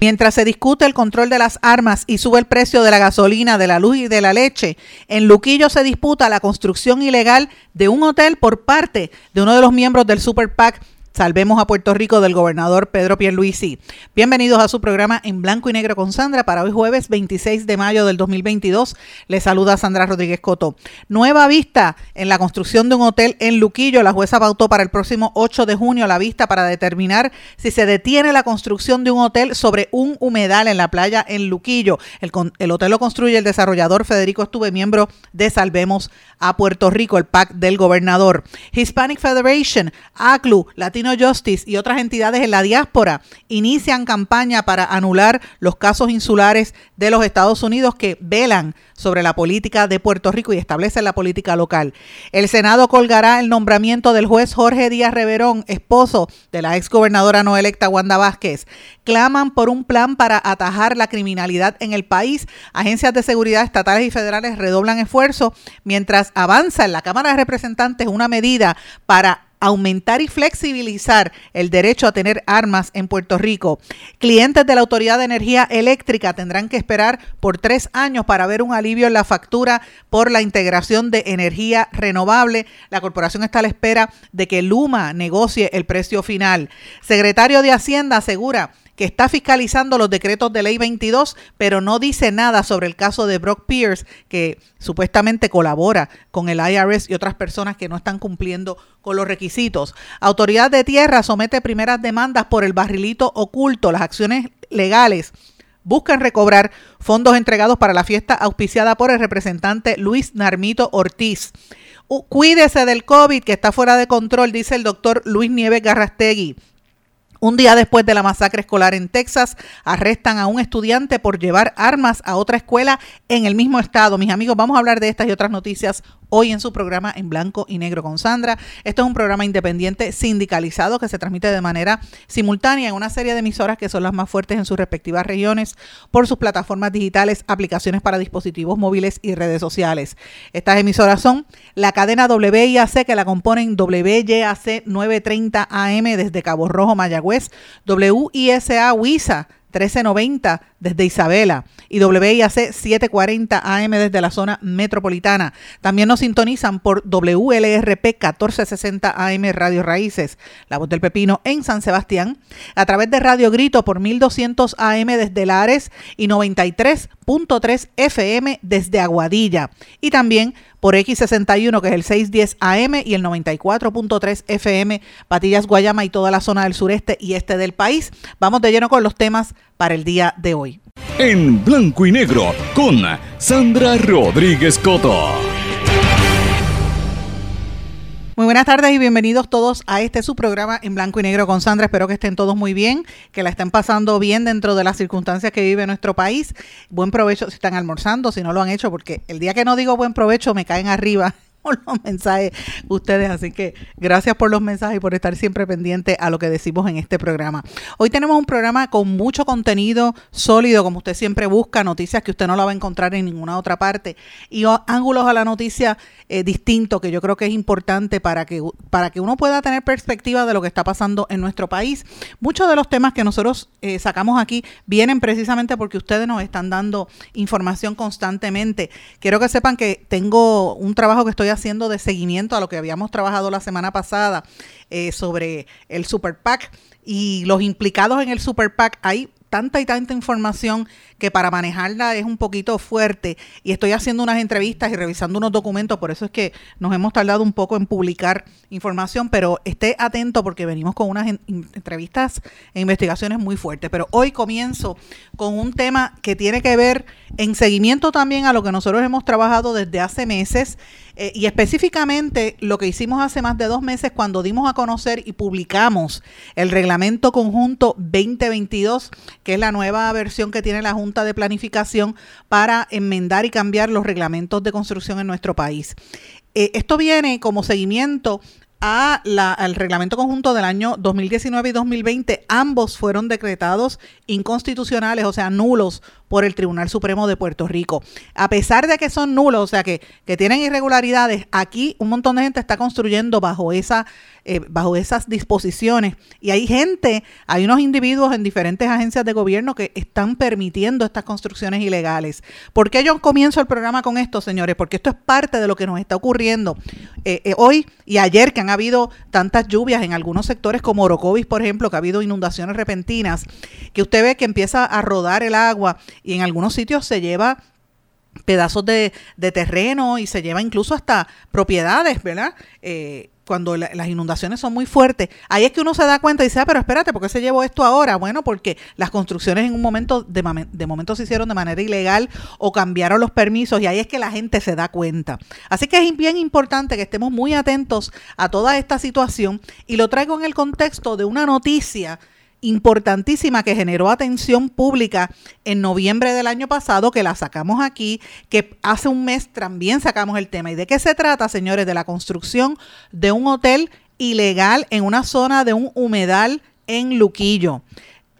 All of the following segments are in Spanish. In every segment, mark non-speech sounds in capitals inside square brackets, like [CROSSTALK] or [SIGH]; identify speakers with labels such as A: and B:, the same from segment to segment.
A: Mientras se discute el control de las armas y sube el precio de la gasolina, de la luz y de la leche, en Luquillo se disputa la construcción ilegal de un hotel por parte de uno de los miembros del Super PAC Salvemos a Puerto Rico del gobernador Pedro Pierluisi. Bienvenidos a su programa en blanco y negro con Sandra para hoy jueves 26 de mayo del 2022. Les saluda Sandra Rodríguez Coto. Nueva vista en la construcción de un hotel en Luquillo. La jueza pautó para el próximo 8 de junio la vista para determinar si se detiene la construcción de un hotel sobre un humedal en la playa en Luquillo. El, el hotel lo construye el desarrollador Federico Estuve, miembro de Salvemos a Puerto Rico, el PAC del gobernador. Hispanic Federation, ACLU, Latino Justice y otras entidades en la diáspora inician campaña para anular los casos insulares de los Estados Unidos que velan sobre la política de Puerto Rico y establecen la política local. El Senado colgará el nombramiento del juez Jorge Díaz Reverón, esposo de la exgobernadora no electa Wanda Vázquez. Claman por un plan para atajar la criminalidad en el país. Agencias de seguridad estatales y federales redoblan esfuerzos mientras avanza en la Cámara de Representantes una medida para aumentar y flexibilizar el derecho a tener armas en Puerto Rico. Clientes de la Autoridad de Energía Eléctrica tendrán que esperar por tres años para ver un alivio en la factura por la integración de energía renovable. La corporación está a la espera de que Luma negocie el precio final. Secretario de Hacienda asegura que está fiscalizando los decretos de ley 22, pero no dice nada sobre el caso de Brock Pierce, que supuestamente colabora con el IRS y otras personas que no están cumpliendo con los requisitos. Autoridad de Tierra somete primeras demandas por el barrilito oculto. Las acciones legales buscan recobrar fondos entregados para la fiesta auspiciada por el representante Luis Narmito Ortiz. Cuídese del COVID que está fuera de control, dice el doctor Luis Nieves Garrastegui. Un día después de la masacre escolar en Texas, arrestan a un estudiante por llevar armas a otra escuela en el mismo estado. Mis amigos, vamos a hablar de estas y otras noticias hoy en su programa en blanco y negro con Sandra. Esto es un programa independiente sindicalizado que se transmite de manera simultánea en una serie de emisoras que son las más fuertes en sus respectivas regiones por sus plataformas digitales, aplicaciones para dispositivos móviles y redes sociales. Estas emisoras son la cadena WIAC que la componen WYAC 930 AM desde Cabo Rojo, Mayagüez, WISA WISA 1390 desde Isabela y WIAC 740 AM desde la zona metropolitana. También nos sintonizan por WLRP 1460 AM Radio Raíces, La Voz del Pepino en San Sebastián, a través de Radio Grito por 1200 AM desde Lares y 93.3 FM desde Aguadilla. Y también por X61, que es el 610 AM y el 94.3 FM, Patillas, Guayama y toda la zona del sureste y este del país. Vamos de lleno con los temas para el día de hoy.
B: En blanco y negro con Sandra Rodríguez Coto.
A: Muy buenas tardes y bienvenidos todos a este su programa en blanco y negro con Sandra. Espero que estén todos muy bien, que la estén pasando bien dentro de las circunstancias que vive nuestro país. Buen provecho si están almorzando, si no lo han hecho, porque el día que no digo buen provecho me caen arriba por los mensajes ustedes. Así que gracias por los mensajes y por estar siempre pendiente a lo que decimos en este programa. Hoy tenemos un programa con mucho contenido sólido, como usted siempre busca, noticias que usted no la va a encontrar en ninguna otra parte y ángulos a la noticia eh, distintos que yo creo que es importante para que, para que uno pueda tener perspectiva de lo que está pasando en nuestro país. Muchos de los temas que nosotros eh, sacamos aquí vienen precisamente porque ustedes nos están dando información constantemente. Quiero que sepan que tengo un trabajo que estoy haciendo de seguimiento a lo que habíamos trabajado la semana pasada eh, sobre el Super PAC y los implicados en el Super PAC. Hay tanta y tanta información que para manejarla es un poquito fuerte y estoy haciendo unas entrevistas y revisando unos documentos, por eso es que nos hemos tardado un poco en publicar información, pero esté atento porque venimos con unas entrevistas e investigaciones muy fuertes. Pero hoy comienzo con un tema que tiene que ver en seguimiento también a lo que nosotros hemos trabajado desde hace meses eh, y específicamente lo que hicimos hace más de dos meses cuando dimos a conocer y publicamos el reglamento conjunto 2022, que es la nueva versión que tiene la Junta de Planificación para enmendar y cambiar los reglamentos de construcción en nuestro país. Eh, esto viene como seguimiento a la, al reglamento conjunto del año 2019 y 2020, ambos fueron decretados inconstitucionales, o sea, nulos por el Tribunal Supremo de Puerto Rico. A pesar de que son nulos, o sea, que, que tienen irregularidades, aquí un montón de gente está construyendo bajo, esa, eh, bajo esas disposiciones. Y hay gente, hay unos individuos en diferentes agencias de gobierno que están permitiendo estas construcciones ilegales. ¿Por qué yo comienzo el programa con esto, señores? Porque esto es parte de lo que nos está ocurriendo eh, eh, hoy y ayer, que han habido tantas lluvias en algunos sectores como Orocovis, por ejemplo, que ha habido inundaciones repentinas, que usted ve que empieza a rodar el agua y en algunos sitios se lleva pedazos de, terreno y se lleva incluso hasta propiedades, ¿verdad? Eh, cuando las inundaciones son muy fuertes, ahí es que uno se da cuenta y dice, ah, pero espérate, ¿por qué se llevó esto ahora? Bueno, porque las construcciones en un momento, de, de momento se hicieron de manera ilegal o cambiaron los permisos y ahí es que la gente se da cuenta. Así que es bien importante que estemos muy atentos a toda esta situación y lo traigo en el contexto de una noticia importantísima que generó atención pública en noviembre del año pasado, que la sacamos aquí, que hace un mes también sacamos el tema. ¿Y de qué se trata, señores? De la construcción de un hotel ilegal en una zona de un humedal en Luquillo.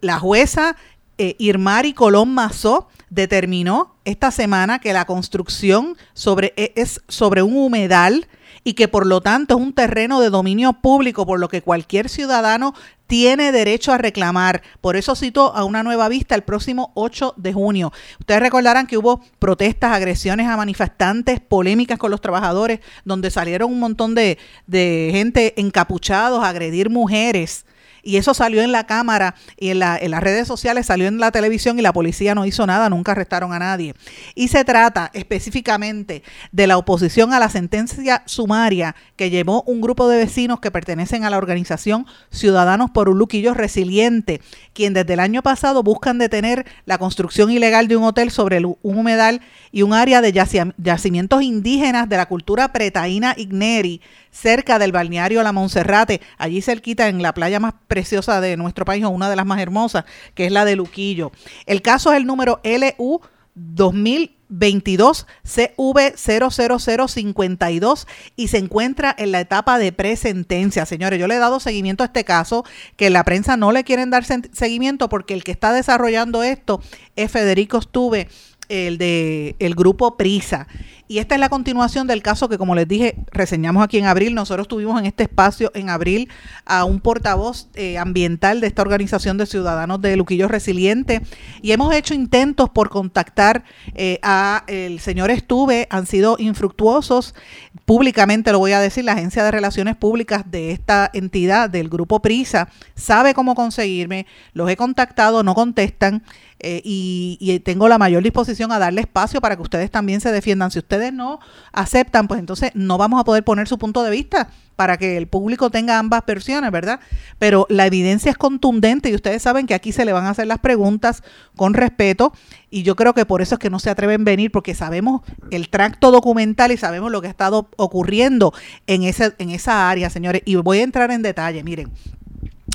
A: La jueza eh, Irmari Colón Mazó determinó esta semana que la construcción sobre, e, es sobre un humedal y que por lo tanto es un terreno de dominio público, por lo que cualquier ciudadano tiene derecho a reclamar. Por eso citó a una nueva vista el próximo 8 de junio. Ustedes recordarán que hubo protestas, agresiones a manifestantes, polémicas con los trabajadores, donde salieron un montón de, de gente encapuchados a agredir mujeres y eso salió en la cámara y en, la, en las redes sociales, salió en la televisión y la policía no hizo nada, nunca arrestaron a nadie. Y se trata específicamente de la oposición a la sentencia sumaria que llevó un grupo de vecinos que pertenecen a la organización Ciudadanos por un Luquillo Resiliente, quien desde el año pasado buscan detener la construcción ilegal de un hotel sobre un humedal y un área de yacimientos indígenas de la cultura pretaína igneri cerca del balneario La Monserrate, allí cerquita en la playa más preciosa de nuestro país, o una de las más hermosas, que es la de Luquillo. El caso es el número LU 2022 CV00052 y se encuentra en la etapa de presentencia. Señores, yo le he dado seguimiento a este caso, que la prensa no le quieren dar seguimiento porque el que está desarrollando esto es Federico Stuve el de el grupo Prisa. Y esta es la continuación del caso que, como les dije, reseñamos aquí en abril. Nosotros tuvimos en este espacio en abril a un portavoz eh, ambiental de esta organización de ciudadanos de Luquillo Resiliente y hemos hecho intentos por contactar eh, a el señor Estuve. Han sido infructuosos. Públicamente lo voy a decir, la Agencia de Relaciones Públicas de esta entidad, del grupo Prisa, sabe cómo conseguirme. Los he contactado, no contestan. Eh, y, tengo la mayor disposición a darle espacio para que ustedes también se defiendan. Si ustedes no aceptan, pues entonces no vamos a poder poner su punto de vista para que el público tenga ambas versiones, ¿verdad? Pero la evidencia es contundente y ustedes saben que aquí se le van a hacer las preguntas con respeto y yo creo que por eso es que no se atreven a venir porque sabemos el tracto documental y sabemos lo que ha estado ocurriendo en, ese, en esa área, señores. Y voy a entrar en detalle, miren.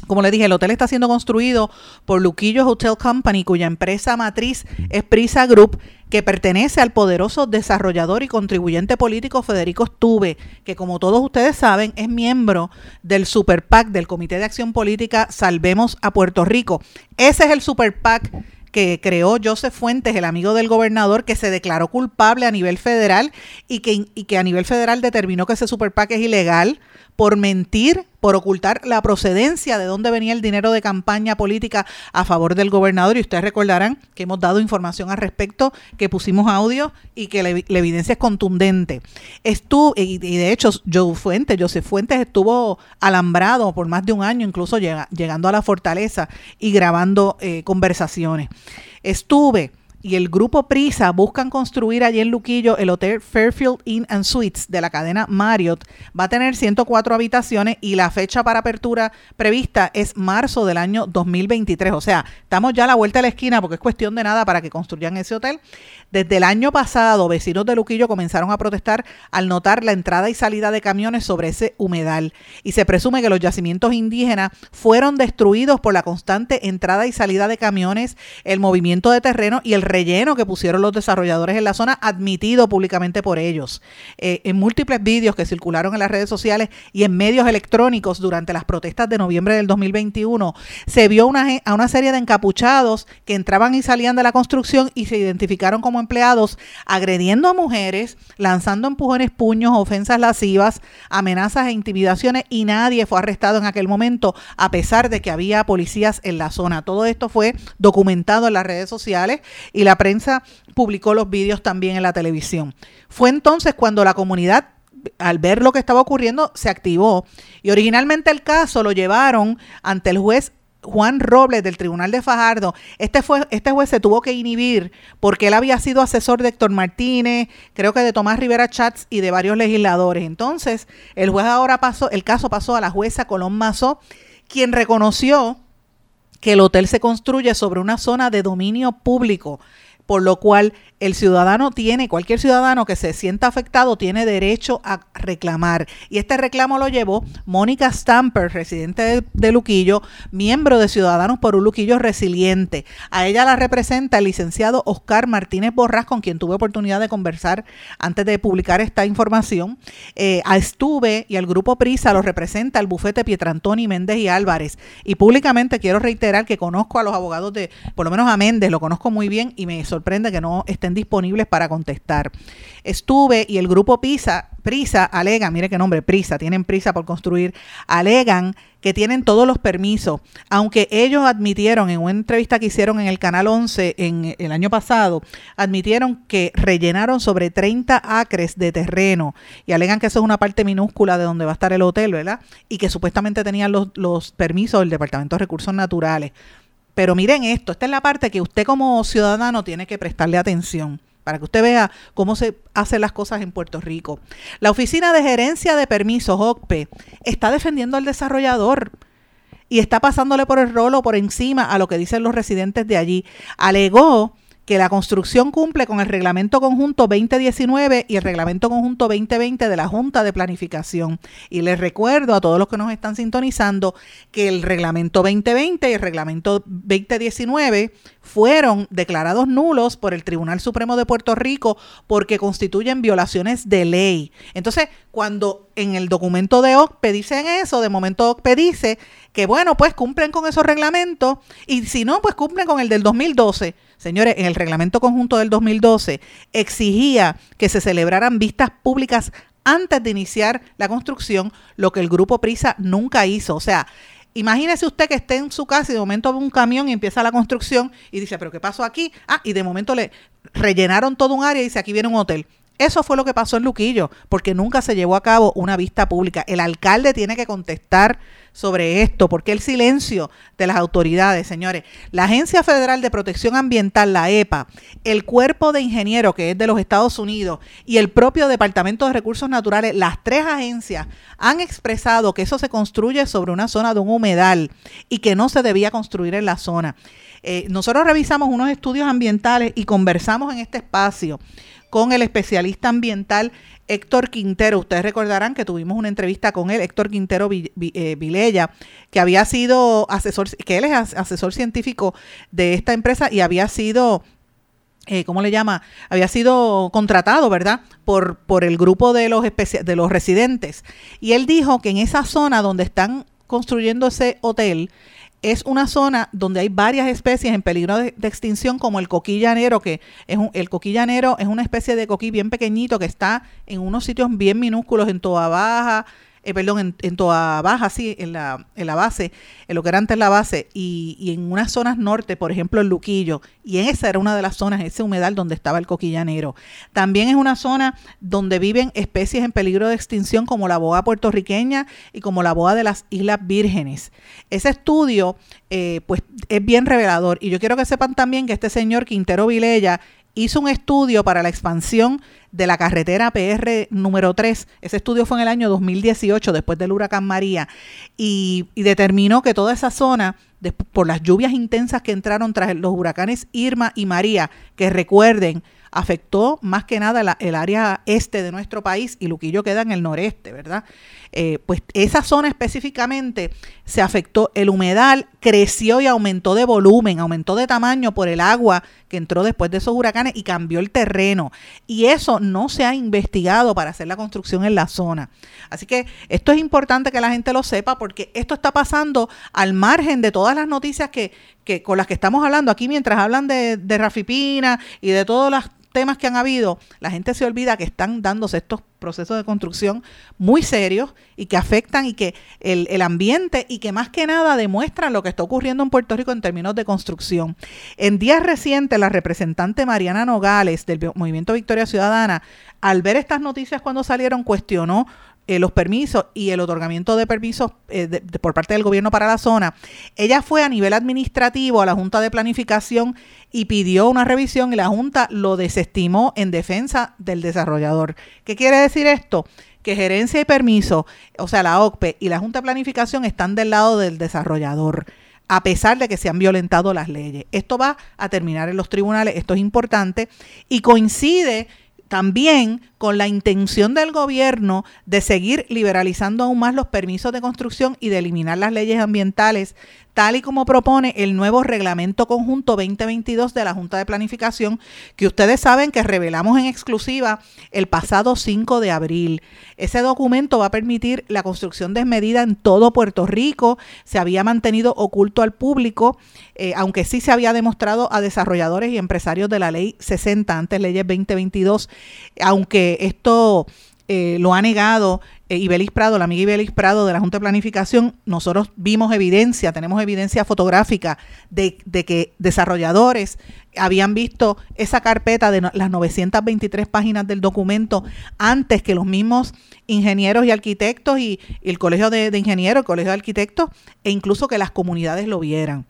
A: Como les dije, el hotel está siendo construido por Luquillo Hotel Company, cuya empresa matriz es Prisa Group, que pertenece al poderoso desarrollador y contribuyente político Federico Stuve, que como todos ustedes saben es miembro del Super PAC, del Comité de Acción Política Salvemos a Puerto Rico. Ese es el Super PAC que creó Joseph Fuentes, el amigo del gobernador, que se declaró culpable a nivel federal y que, y que a nivel federal determinó que ese Super PAC es ilegal por mentir, por ocultar la procedencia de dónde venía el dinero de campaña política a favor del gobernador. Y ustedes recordarán que hemos dado información al respecto, que pusimos audio y que la, evidencia es contundente. Estuvo, y, de hecho, Joe Fuentes, Joseph Fuentes estuvo alambrado por más de un año, incluso llegando a la fortaleza y grabando eh, conversaciones. Estuve y el grupo Prisa buscan construir allí en Luquillo el Hotel Fairfield Inn and Suites de la cadena Marriott. Va a tener 104 habitaciones y la fecha para apertura prevista es marzo del año 2023. O sea, estamos ya a la vuelta de la esquina porque es cuestión de nada para que construyan ese hotel. Desde el año pasado, vecinos de Luquillo comenzaron a protestar al notar la entrada y salida de camiones sobre ese humedal y se presume que los yacimientos indígenas fueron destruidos por la constante entrada y salida de camiones, el movimiento de terreno y el relleno que pusieron los desarrolladores en la zona, admitido públicamente por ellos. Eh, en múltiples vídeos que circularon en las redes sociales y en medios electrónicos durante las protestas de noviembre del 2021, se vio una, a una serie de encapuchados que entraban y salían de la construcción y se identificaron como empleados agrediendo a mujeres, lanzando empujones, puños, ofensas lascivas, amenazas e intimidaciones y nadie fue arrestado en aquel momento a pesar de que había policías en la zona. Todo esto fue documentado en las redes sociales y la prensa publicó los vídeos también en la televisión. Fue entonces cuando la comunidad al ver lo que estaba ocurriendo, se activó. Y originalmente el caso lo llevaron ante el juez Juan Robles del Tribunal de Fajardo, este, fue, este juez se tuvo que inhibir porque él había sido asesor de Héctor Martínez, creo que de Tomás Rivera Chats y de varios legisladores. Entonces, el juez ahora pasó, el caso pasó a la jueza Colón Mazó, quien reconoció que el hotel se construye sobre una zona de dominio público, por lo cual el ciudadano tiene, cualquier ciudadano que se sienta afectado tiene derecho a reclamar. Y este reclamo lo llevó Mónica Stamper, residente de, Luquillo, miembro de Ciudadanos por un Luquillo Resiliente. A ella la representa el licenciado Oscar Martínez Borras, con quien tuve oportunidad de conversar antes de publicar esta información. Eh, a Estuve y al grupo Prisa lo representa el bufete Pietrantoni, Méndez y Álvarez. Y públicamente quiero reiterar que conozco a los abogados de, por lo menos a Méndez, lo conozco muy bien y me que no esté disponibles para contestar. Estuve y el grupo Pisa, Prisa alegan, mire qué nombre, Prisa, tienen prisa por construir, alegan que tienen todos los permisos, aunque ellos admitieron en una entrevista que hicieron en el Canal 11 en el año pasado, admitieron que rellenaron sobre 30 acres de terreno y alegan que eso es una parte minúscula de donde va a estar el hotel, ¿verdad? Y que supuestamente tenían los, los permisos del Departamento de Recursos Naturales. Pero miren esto, esta es la parte que usted como ciudadano tiene que prestarle atención para que usted vea cómo se hacen las cosas en Puerto Rico. La Oficina de Gerencia de Permisos, OCPE, está defendiendo al desarrollador y está pasándole por el rolo por encima a lo que dicen los residentes de allí. Alegó que la construcción cumple con el Reglamento Conjunto 2019 y el Reglamento Conjunto 2020 de la Junta de Planificación. Y les recuerdo a todos los que nos están sintonizando que el Reglamento 2020 y el Reglamento 2019 fueron declarados nulos por el Tribunal Supremo de Puerto Rico porque constituyen violaciones de ley. Entonces, cuando en el documento de OCPE dicen eso, de momento OCPE dice que, bueno, pues cumplen con esos reglamentos y si no, pues cumplen con el del 2012. Señores, en el reglamento conjunto del 2012 exigía que se celebraran vistas públicas antes de iniciar la construcción, lo que el grupo Prisa nunca hizo. O sea, imagínese usted que esté en su casa y de momento ve un camión y empieza la construcción y dice, pero ¿qué pasó aquí? Ah, y de momento le rellenaron todo un área y dice, aquí viene un hotel. Eso fue lo que pasó en Luquillo, porque nunca se llevó a cabo una vista pública. El alcalde tiene que contestar sobre esto, porque el silencio de las autoridades, señores. La Agencia Federal de Protección Ambiental, la EPA, el Cuerpo de Ingenieros, que es de los Estados Unidos, y el propio Departamento de Recursos Naturales, las tres agencias han expresado que eso se construye sobre una zona de un humedal y que no se debía construir en la zona. Eh, nosotros revisamos unos estudios ambientales y conversamos en este espacio con el especialista ambiental Héctor Quintero. Ustedes recordarán que tuvimos una entrevista con él, Héctor Quintero eh, Vilella, que había sido asesor, que él es asesor científico de esta empresa y había sido eh, ¿cómo le llama? Había sido contratado, ¿verdad? Por, por el grupo de los, de los residentes. Y él dijo que en esa zona donde están construyendo ese hotel, es una zona donde hay varias especies en peligro de, extinción, como el coquí llanero, que es un, el coquí llanero es una especie de coquí bien pequeñito que está en unos sitios bien minúsculos, en Toa Baja, eh, perdón, en, en, Toa Baja, sí, en la, en la base, en lo que era antes la base, y, y, en unas zonas norte, por ejemplo, el Luquillo, y en esa era una de las zonas, ese humedal donde estaba el coquillanero. También es una zona donde viven especies en peligro de extinción como la boa puertorriqueña y como la boa de las Islas Vírgenes. Ese estudio, eh, pues, es bien revelador, y yo quiero que sepan también que este señor Quintero Vilella hizo un estudio para la expansión de la carretera PR número 3. Ese estudio fue en el año 2018, después del huracán María, y, determinó que toda esa zona, por las lluvias intensas que entraron tras los huracanes Irma y María, que recuerden, afectó más que nada el área este de nuestro país y Luquillo queda en el noreste, ¿verdad? Eh, pues esa zona específicamente se afectó, el humedal creció y aumentó de volumen, aumentó de tamaño por el agua que entró después de esos huracanes y cambió el terreno. Y eso no se ha investigado para hacer la construcción en la zona. Así que esto es importante que la gente lo sepa porque esto está pasando al margen de todas las noticias que, que con las que estamos hablando aquí mientras hablan de, de Rafipina y de todas las temas que han habido, la gente se olvida que están dándose estos procesos de construcción muy serios y que afectan y que el, el, ambiente y que más que nada demuestran lo que está ocurriendo en Puerto Rico en términos de construcción. En días recientes, la representante Mariana Nogales del Movimiento Victoria Ciudadana, al ver estas noticias cuando salieron, cuestionó eh, los permisos y el otorgamiento de permisos eh, por parte del gobierno para la zona, ella fue a nivel administrativo a la Junta de Planificación y pidió una revisión y la Junta lo desestimó en defensa del desarrollador. ¿Qué quiere decir esto? Que gerencia y permiso, o sea, la OCPE y la Junta de Planificación están del lado del desarrollador a pesar de que se han violentado las leyes. Esto va a terminar en los tribunales, esto es importante y coincide también con la intención del gobierno de seguir liberalizando aún más los permisos de construcción y de eliminar las leyes ambientales, tal y como propone el nuevo Reglamento Conjunto 2022 de la Junta de Planificación, que ustedes saben que revelamos en exclusiva el pasado 5 de abril. Ese documento va a permitir la construcción desmedida en todo Puerto Rico, se había mantenido oculto al público, eh, aunque sí se había demostrado a desarrolladores y empresarios de la Ley 60, antes Leyes 2022, aunque esto eh, lo ha negado Ibelis Prado, la amiga Ibelis Prado de la Junta de Planificación, nosotros vimos evidencia, tenemos evidencia fotográfica de, de, que desarrolladores habían visto esa carpeta de las 923 páginas del documento antes que los mismos ingenieros y arquitectos y, y el Colegio de, de Ingenieros, el Colegio de Arquitectos, e incluso que las comunidades lo vieran.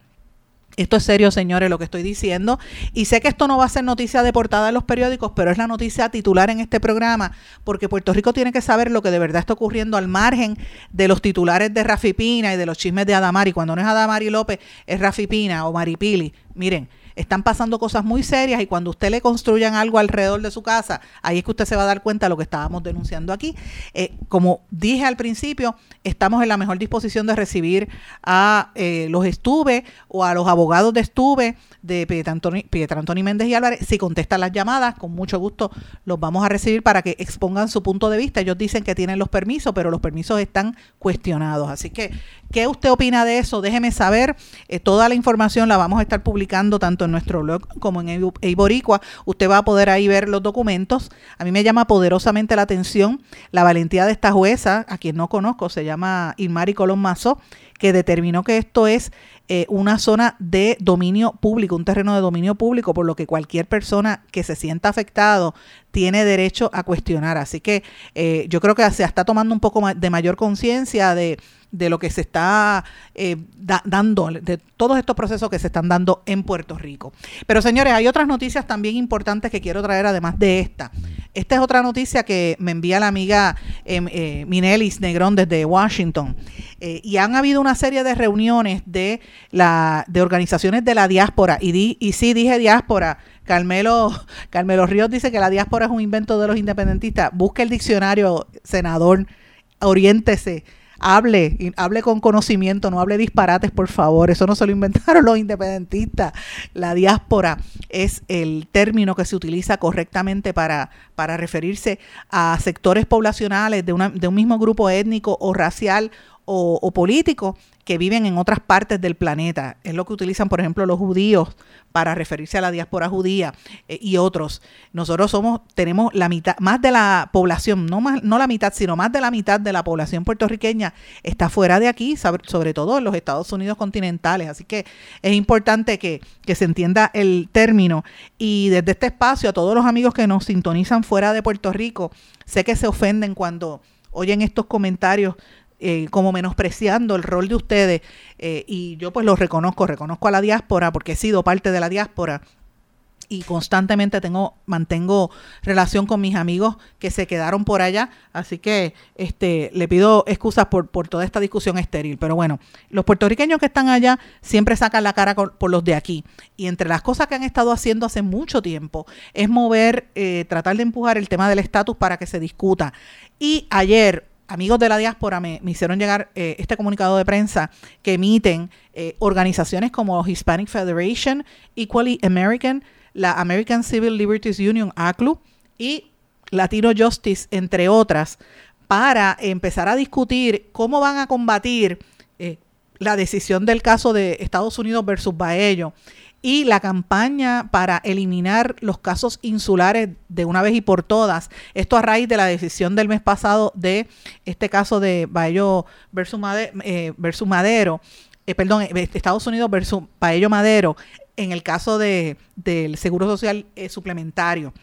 A: Esto es serio, señores, lo que estoy diciendo. Y sé que esto no va a ser noticia de portada en los periódicos, pero es la noticia titular en este programa, porque Puerto Rico tiene que saber lo que de verdad está ocurriendo al margen de los titulares de Rafi Pina y de los chismes de Adamari. Cuando no es Adamari López, es Rafi Pina o Maripili. Miren, están pasando cosas muy serias y cuando usted le construyan algo alrededor de su casa, ahí es que usted se va a dar cuenta de lo que estábamos denunciando aquí. Eh, como dije al principio, estamos en la mejor disposición de recibir a eh, los estuve o a los abogados de estuve de Pietra Antoni Méndez y Álvarez. Si contestan las llamadas, con mucho gusto los vamos a recibir para que expongan su punto de vista. Ellos dicen que tienen los permisos, pero los permisos están cuestionados. Así que, ¿qué usted opina de eso? Déjeme saber. Eh, toda la información la vamos a estar publicando tanto en nuestro blog como en Eiboricua. Usted va a poder ahí ver los documentos. A mí me llama poderosamente la atención la valentía de esta jueza, a quien no conozco, se llama Irmari Colón Mazo, que determinó que esto es eh, una zona de dominio público, un terreno de dominio público, por lo que cualquier persona que se sienta afectado tiene derecho a cuestionar. Así que eh, yo creo que se está tomando un poco de mayor conciencia de, de lo que se está eh, da, dando, de todos estos procesos que se están dando en Puerto Rico. Pero señores, hay otras noticias también importantes que quiero traer además de esta. Esta es otra noticia que me envía la amiga eh, Minelis Negrón desde Washington. Y han habido una serie de reuniones de, la, de organizaciones de la diáspora. Y, di, y sí dije diáspora. Carmelo, [LAUGHS] Carmelo Ríos dice que la diáspora es un invento de los independentistas. Busque el diccionario, senador, oriéntese hable, hable con conocimiento, no hable disparates, por favor. Eso no se lo inventaron [LAUGHS] los independentistas. La diáspora es el término que se utiliza correctamente para, para referirse a sectores poblacionales de, una, de un mismo grupo étnico o racial o, políticos que viven en otras partes del planeta. Es lo que utilizan, por ejemplo, los judíos para referirse a la diáspora judía eh, y otros. Nosotros somos, tenemos la mitad, más de la población, no más, no la mitad, sino más de la mitad de la población puertorriqueña está fuera de aquí, sobre, todo en los Estados Unidos continentales. Así que es importante que, que se entienda el término. Y desde este espacio, a todos los amigos que nos sintonizan fuera de Puerto Rico, sé que se ofenden cuando oyen estos comentarios eh, como menospreciando el rol de ustedes eh, y yo pues lo reconozco, reconozco a la diáspora porque he sido parte de la diáspora y constantemente tengo mantengo relación con mis amigos que se quedaron por allá, así que este le pido excusas por, por toda esta discusión estéril, pero bueno, los puertorriqueños que están allá siempre sacan la cara por los de aquí. Y entre las cosas que han estado haciendo hace mucho tiempo es mover, eh, tratar de empujar el tema del estatus para que se discuta. Y ayer amigos de la diáspora me, hicieron llegar eh, este comunicado de prensa que emiten eh, organizaciones como Hispanic Federation, Equally American, la American Civil Liberties Union, ACLU, y Latino Justice, entre otras, para empezar a discutir cómo van a combatir eh, la decisión del caso de Estados Unidos versus Baello y la campaña para eliminar los casos insulares de una vez y por todas. Esto a raíz de la decisión del mes pasado de este caso de versus, eh, Madero, eh, perdón, eh, Estados Unidos versus Baello Madero, en el caso de, del Seguro Social suplementario.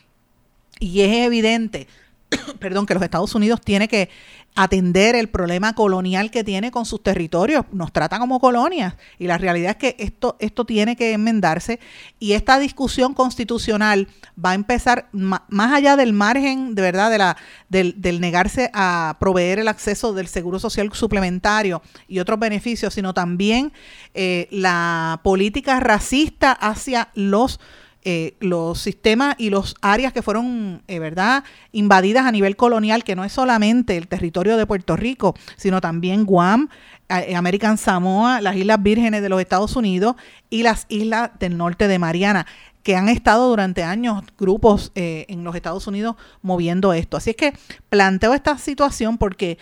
A: Y es evidente, [COUGHS] perdón, que los Estados Unidos tiene que atender el problema colonial que tiene con sus territorios. Nos trata como colonias y la realidad es que esto, esto tiene que enmendarse y esta discusión constitucional va a empezar más allá del margen de verdad del, del, negarse a proveer el acceso del seguro social suplementario y otros beneficios, sino también eh, la política racista hacia los eh, los sistemas y los áreas que fueron, eh, ¿verdad?, invadidas a nivel colonial, que no es solamente el territorio de Puerto Rico, sino también Guam, eh, American Samoa, las Islas Vírgenes de los Estados Unidos y las islas del norte de Mariana que han estado durante años grupos en los Estados Unidos moviendo esto. Así es que planteo esta situación porque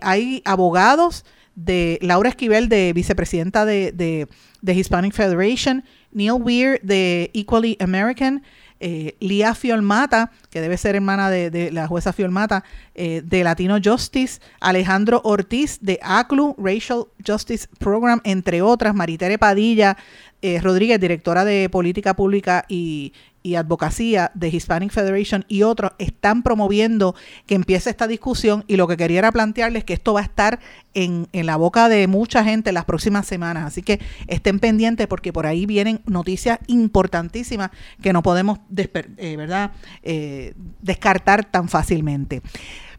A: hay abogados de Laura Esquivel, de vicepresidenta de, de, de Hispanic Federation, Neil Weir de Equally American, eh, Lia Fiolmata, que debe ser hermana de, la jueza Fiolmata, eh, de Latino Justice, Alejandro Ortiz de ACLU, Racial Justice Program, entre otras, Maritere Padilla eh, Rodríguez, directora de Política Pública y, y Advocacía de Hispanic Federation y otros están promoviendo que empiece esta discusión y lo que quería era plantearles que esto va a estar en, en la boca de mucha gente en las próximas semanas. Así que estén pendientes porque por ahí vienen noticias importantísimas que no podemos eh, ¿verdad? Eh, descartar tan fácilmente.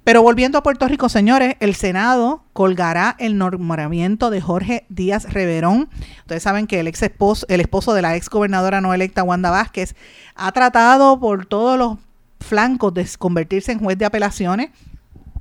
A: Pero volviendo a Puerto Rico, señores, el Senado colgará el nombramiento de Jorge Díaz Reverón. Ustedes saben que el ex esposo, el esposo de la ex gobernadora no electa Wanda Vázquez ha tratado por todos los flancos de convertirse en juez de apelaciones.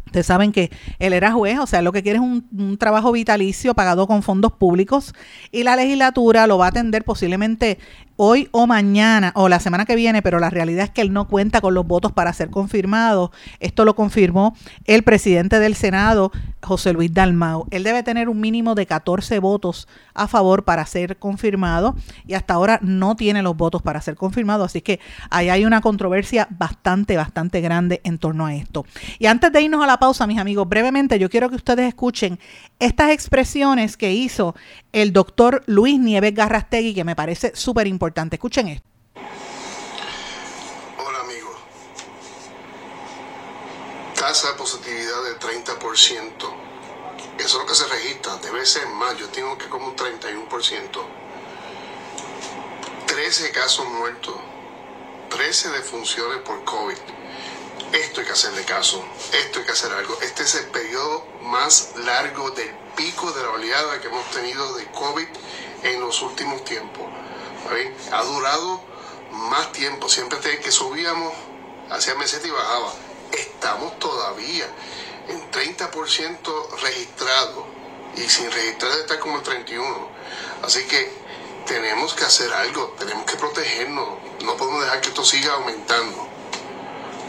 A: Ustedes saben que él era juez, o sea, lo que quiere es un, un, trabajo vitalicio pagado con fondos públicos y la legislatura lo va a atender posiblemente hoy o mañana o la semana que viene, pero la realidad es que él no cuenta con los votos para ser confirmado. Esto lo confirmó el presidente del Senado, José Luis Dalmau. Él debe tener un mínimo de 14 votos a favor para ser confirmado y hasta ahora no tiene los votos para ser confirmado, así que ahí hay una controversia bastante, bastante grande en torno a esto. Y antes de irnos a la pausa, mis amigos, brevemente yo quiero que ustedes escuchen estas expresiones que hizo el doctor Luis Nieves Garrastegui, que me parece súper importante. Escuchen esto.
C: Hola amigos. Tasa de positividad del 30%. Eso es lo que se registra. Debe ser más. Yo tengo que como un 31%. 13 casos muertos. 13 defunciones por COVID. Esto hay que hacerle caso. Esto hay que hacer algo. Este es el periodo más largo del pico de la oleada que hemos tenido de COVID en los últimos tiempos. Ha durado más tiempo, siempre que subíamos hacia meseta y bajaba. Estamos todavía en 30% registrado y sin registrar está como el 31. Así que tenemos que hacer algo, tenemos que protegernos, no podemos dejar que esto siga aumentando.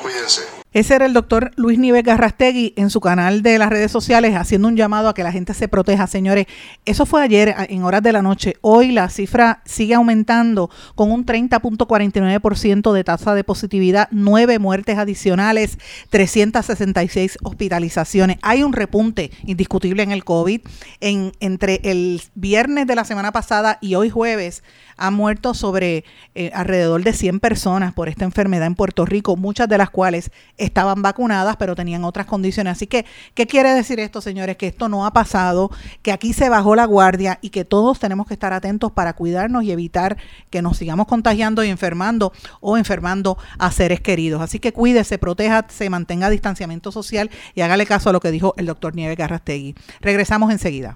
C: Cuídense.
A: Ese era el doctor Luis Nieves Garrastegui en su canal de las redes sociales haciendo un llamado a que la gente se proteja. Señores, eso fue ayer en horas de la noche. Hoy la cifra sigue aumentando con un 30.49% de tasa de positividad, nueve muertes adicionales, 366 hospitalizaciones. Hay un repunte indiscutible en el COVID. En, entre el viernes de la semana pasada y hoy jueves han muerto sobre eh, alrededor de 100 personas por esta enfermedad en Puerto Rico, muchas de las cuales estaban vacunadas, pero tenían otras condiciones. Así que, ¿qué quiere decir esto, señores? Que esto no ha pasado, que aquí se bajó la guardia y que todos tenemos que estar atentos para cuidarnos y evitar que nos sigamos contagiando y enfermando o enfermando a seres queridos. Así que cuídese, proteja, se mantenga distanciamiento social y hágale caso a lo que dijo el doctor Nieves Garrastegui. Regresamos enseguida.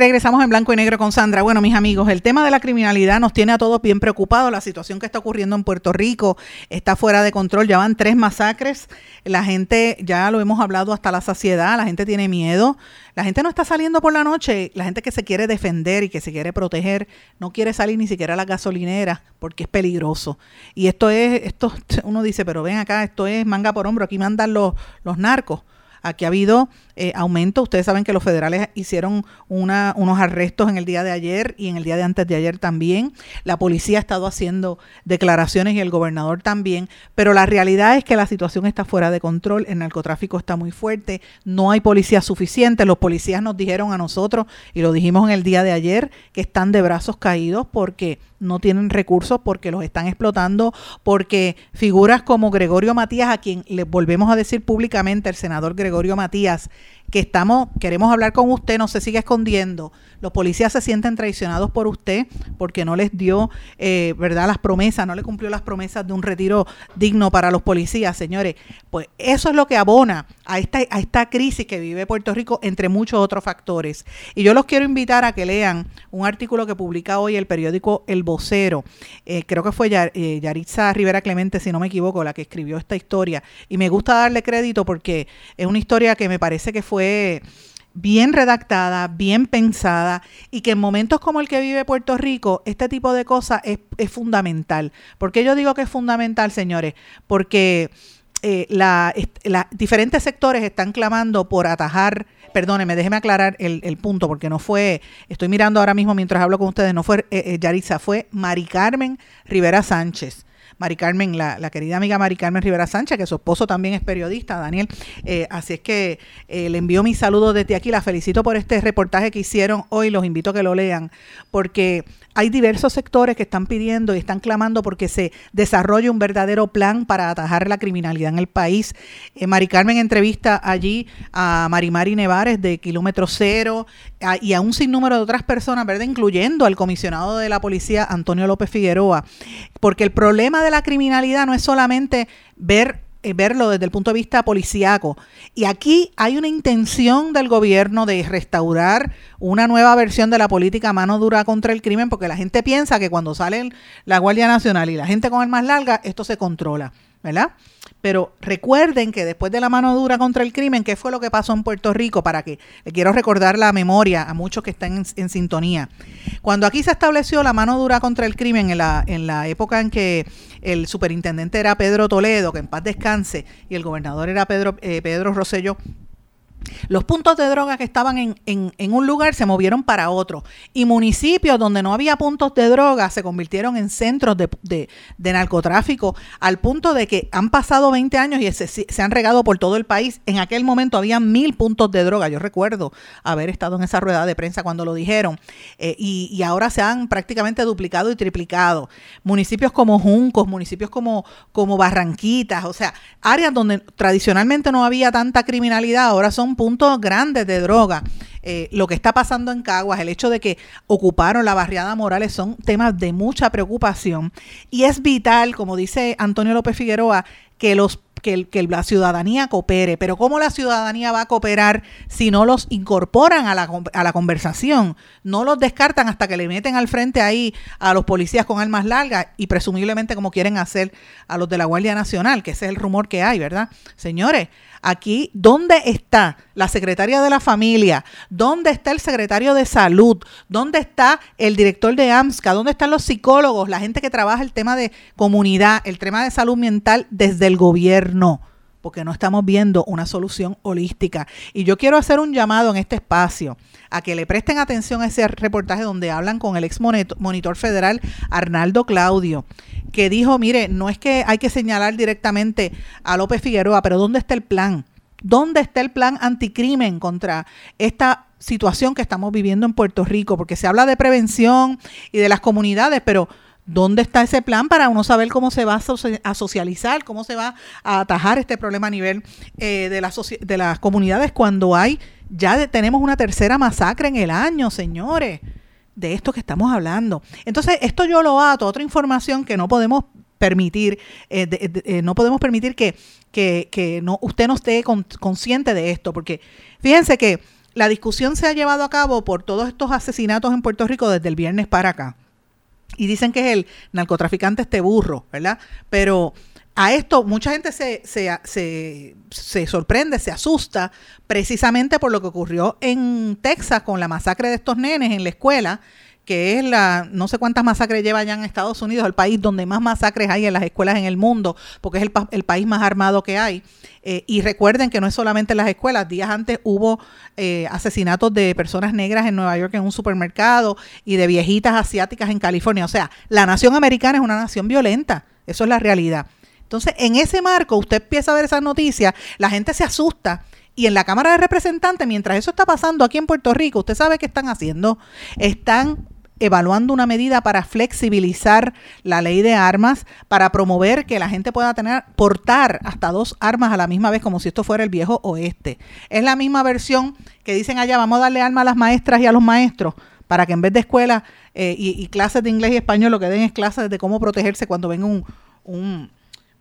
A: Regresamos en blanco y negro con Sandra. Bueno, mis amigos, el tema de la criminalidad nos tiene a todos bien preocupados. La situación que está ocurriendo en Puerto Rico está fuera de control. Ya van tres masacres. La gente, ya lo hemos hablado hasta la saciedad, la gente tiene miedo. La gente no está saliendo por la noche. La gente que se quiere defender y que se quiere proteger no quiere salir ni siquiera a la gasolinera porque es peligroso. Y esto es, esto [LAUGHS] uno dice, pero ven acá, esto es manga por hombro. Aquí mandan los, los narcos. Aquí ha habido eh, aumento. Ustedes saben que los federales hicieron una, unos arrestos en el día de ayer y en el día de antes de ayer también. La policía ha estado haciendo declaraciones y el gobernador también. Pero la realidad es que la situación está fuera de control. El narcotráfico está muy fuerte. No hay policía suficiente. Los policías nos dijeron a nosotros, y lo dijimos en el día de ayer, que están de brazos caídos porque no tienen recursos, porque los están explotando, porque figuras como Gregorio Matías, a quien le volvemos a decir públicamente, el senador Gregorio Matías, que estamos, queremos hablar con usted, no se sigue escondiendo. Los policías se sienten traicionados por usted porque no les dio, eh, ¿verdad?, las promesas, no le cumplió las promesas de un retiro digno para los policías, señores. Pues eso es lo que abona a esta, a esta crisis que vive Puerto Rico, entre muchos otros factores. Y yo los quiero invitar a que lean un artículo que publica hoy el periódico El Vocero. Eh, creo que fue eh, Yaritza Rivera Clemente, si no me equivoco, la que escribió esta historia. Y me gusta darle crédito porque es una historia que me parece que fue bien redactada, bien pensada y que en momentos como el que vive Puerto Rico, este tipo de cosas es, fundamental. ¿Por qué yo digo que es fundamental, señores? Porque eh, la, diferentes sectores están clamando por atajar, perdóneme, déjeme aclarar el, punto, porque no fue, estoy mirando ahora mismo mientras hablo con ustedes, no fue eh, eh fue Mari Carmen Rivera Sánchez Mari Carmen, la, querida amiga Mari Carmen Rivera Sánchez, que su esposo también es periodista, Daniel. Eh, así es que eh, le envío mis saludos desde aquí. La felicito por este reportaje que hicieron hoy. Los invito a que lo lean, porque hay diversos sectores que están pidiendo y están clamando porque se desarrolle un verdadero plan para atajar la criminalidad en el país. Eh, Mari Carmen entrevista allí a Marimari Nevares de Kilómetro Cero y a un sinnúmero de otras personas, ¿verdad? Incluyendo al comisionado de la policía, Antonio López Figueroa, porque el problema de la criminalidad no es solamente ver eh, verlo desde el punto de vista policíaco. Y aquí hay una intención del gobierno de restaurar una nueva versión de la política mano dura contra el crimen, porque la gente piensa que cuando sale la Guardia Nacional y la gente con el más larga, esto se controla, ¿verdad? Pero recuerden que después de la mano dura contra el crimen, ¿qué fue lo que pasó en Puerto Rico? Para que le quiero recordar la memoria a muchos que están en, sintonía. Cuando aquí se estableció la mano dura contra el crimen en la, en la época en que el superintendente era Pedro Toledo, que en paz descanse, y el gobernador era Pedro, eh, Pedro Rosselló, los puntos de droga que estaban en, un lugar se movieron para otro. Y municipios donde no había puntos de droga se convirtieron en centros de, narcotráfico al punto de que han pasado 20 años y se, han regado por todo el país. En aquel momento había mil puntos de droga. Yo recuerdo haber estado en esa rueda de prensa cuando lo dijeron. Eh, y, ahora se han prácticamente duplicado y triplicado. Municipios como Juncos, municipios como, como Barranquitas, o sea, áreas donde tradicionalmente no había tanta criminalidad, ahora son puntos grandes de droga. Eh, lo que está pasando en Caguas, el hecho de que ocuparon la barriada Morales son temas de mucha preocupación y es vital, como dice Antonio López Figueroa, que los que, la ciudadanía coopere. Pero ¿cómo la ciudadanía va a cooperar si no los incorporan a la, a la conversación? No los descartan hasta que le meten al frente ahí a los policías con armas largas y presumiblemente como quieren hacer a los de la Guardia Nacional, que ese es el rumor que hay, ¿verdad? Señores, Aquí, ¿dónde está la secretaria de la familia? ¿Dónde está el secretario de salud? ¿Dónde está el director de AMSCA? ¿Dónde están los psicólogos, la gente que trabaja el tema de comunidad, el tema de salud mental desde el gobierno? Porque no estamos viendo una solución holística. Y yo quiero hacer un llamado en este espacio a que le presten atención a ese reportaje donde hablan con el ex monitor federal Arnaldo Claudio que dijo, mire, no es que hay que señalar directamente a López Figueroa, pero ¿dónde está el plan? ¿Dónde está el plan anticrimen contra esta situación que estamos viviendo en Puerto Rico? Porque se habla de prevención y de las comunidades, pero ¿dónde está ese plan para uno saber cómo se va a socializar, cómo se va a atajar este problema a nivel eh, de, las de las comunidades cuando hay, ya tenemos una tercera masacre en el año, señores? de esto que estamos hablando. Entonces, esto yo lo ato a otra información que no podemos permitir, eh, eh, no podemos permitir que, que, no, usted no esté consciente de esto, porque fíjense que la discusión se ha llevado a cabo por todos estos asesinatos en Puerto Rico desde el viernes para acá. Y dicen que es el narcotraficante este burro, ¿verdad? Pero a esto mucha gente se, se, se, sorprende, se asusta, precisamente por lo que ocurrió en Texas con la masacre de estos nenes en la escuela, que es la, no sé cuántas masacres lleva ya en Estados Unidos, el país donde más masacres hay en las escuelas en el mundo, porque es el, país más armado que hay. Eh, y recuerden que no es solamente en las escuelas, días antes hubo eh, asesinatos de personas negras en Nueva York en un supermercado y de viejitas asiáticas en California. O sea, la nación americana es una nación violenta, eso es la realidad. Entonces, en ese marco, usted empieza a ver esas noticias, la gente se asusta. Y en la Cámara de Representantes, mientras eso está pasando aquí en Puerto Rico, usted sabe qué están haciendo. Están evaluando una medida para flexibilizar la ley de armas, para promover que la gente pueda tener, portar hasta dos armas a la misma vez, como si esto fuera el viejo oeste. Es la misma versión que dicen allá, vamos a darle armas a las maestras y a los maestros, para que en vez de escuela eh, y, clases de inglés y español, lo que den es clases de cómo protegerse cuando venga un un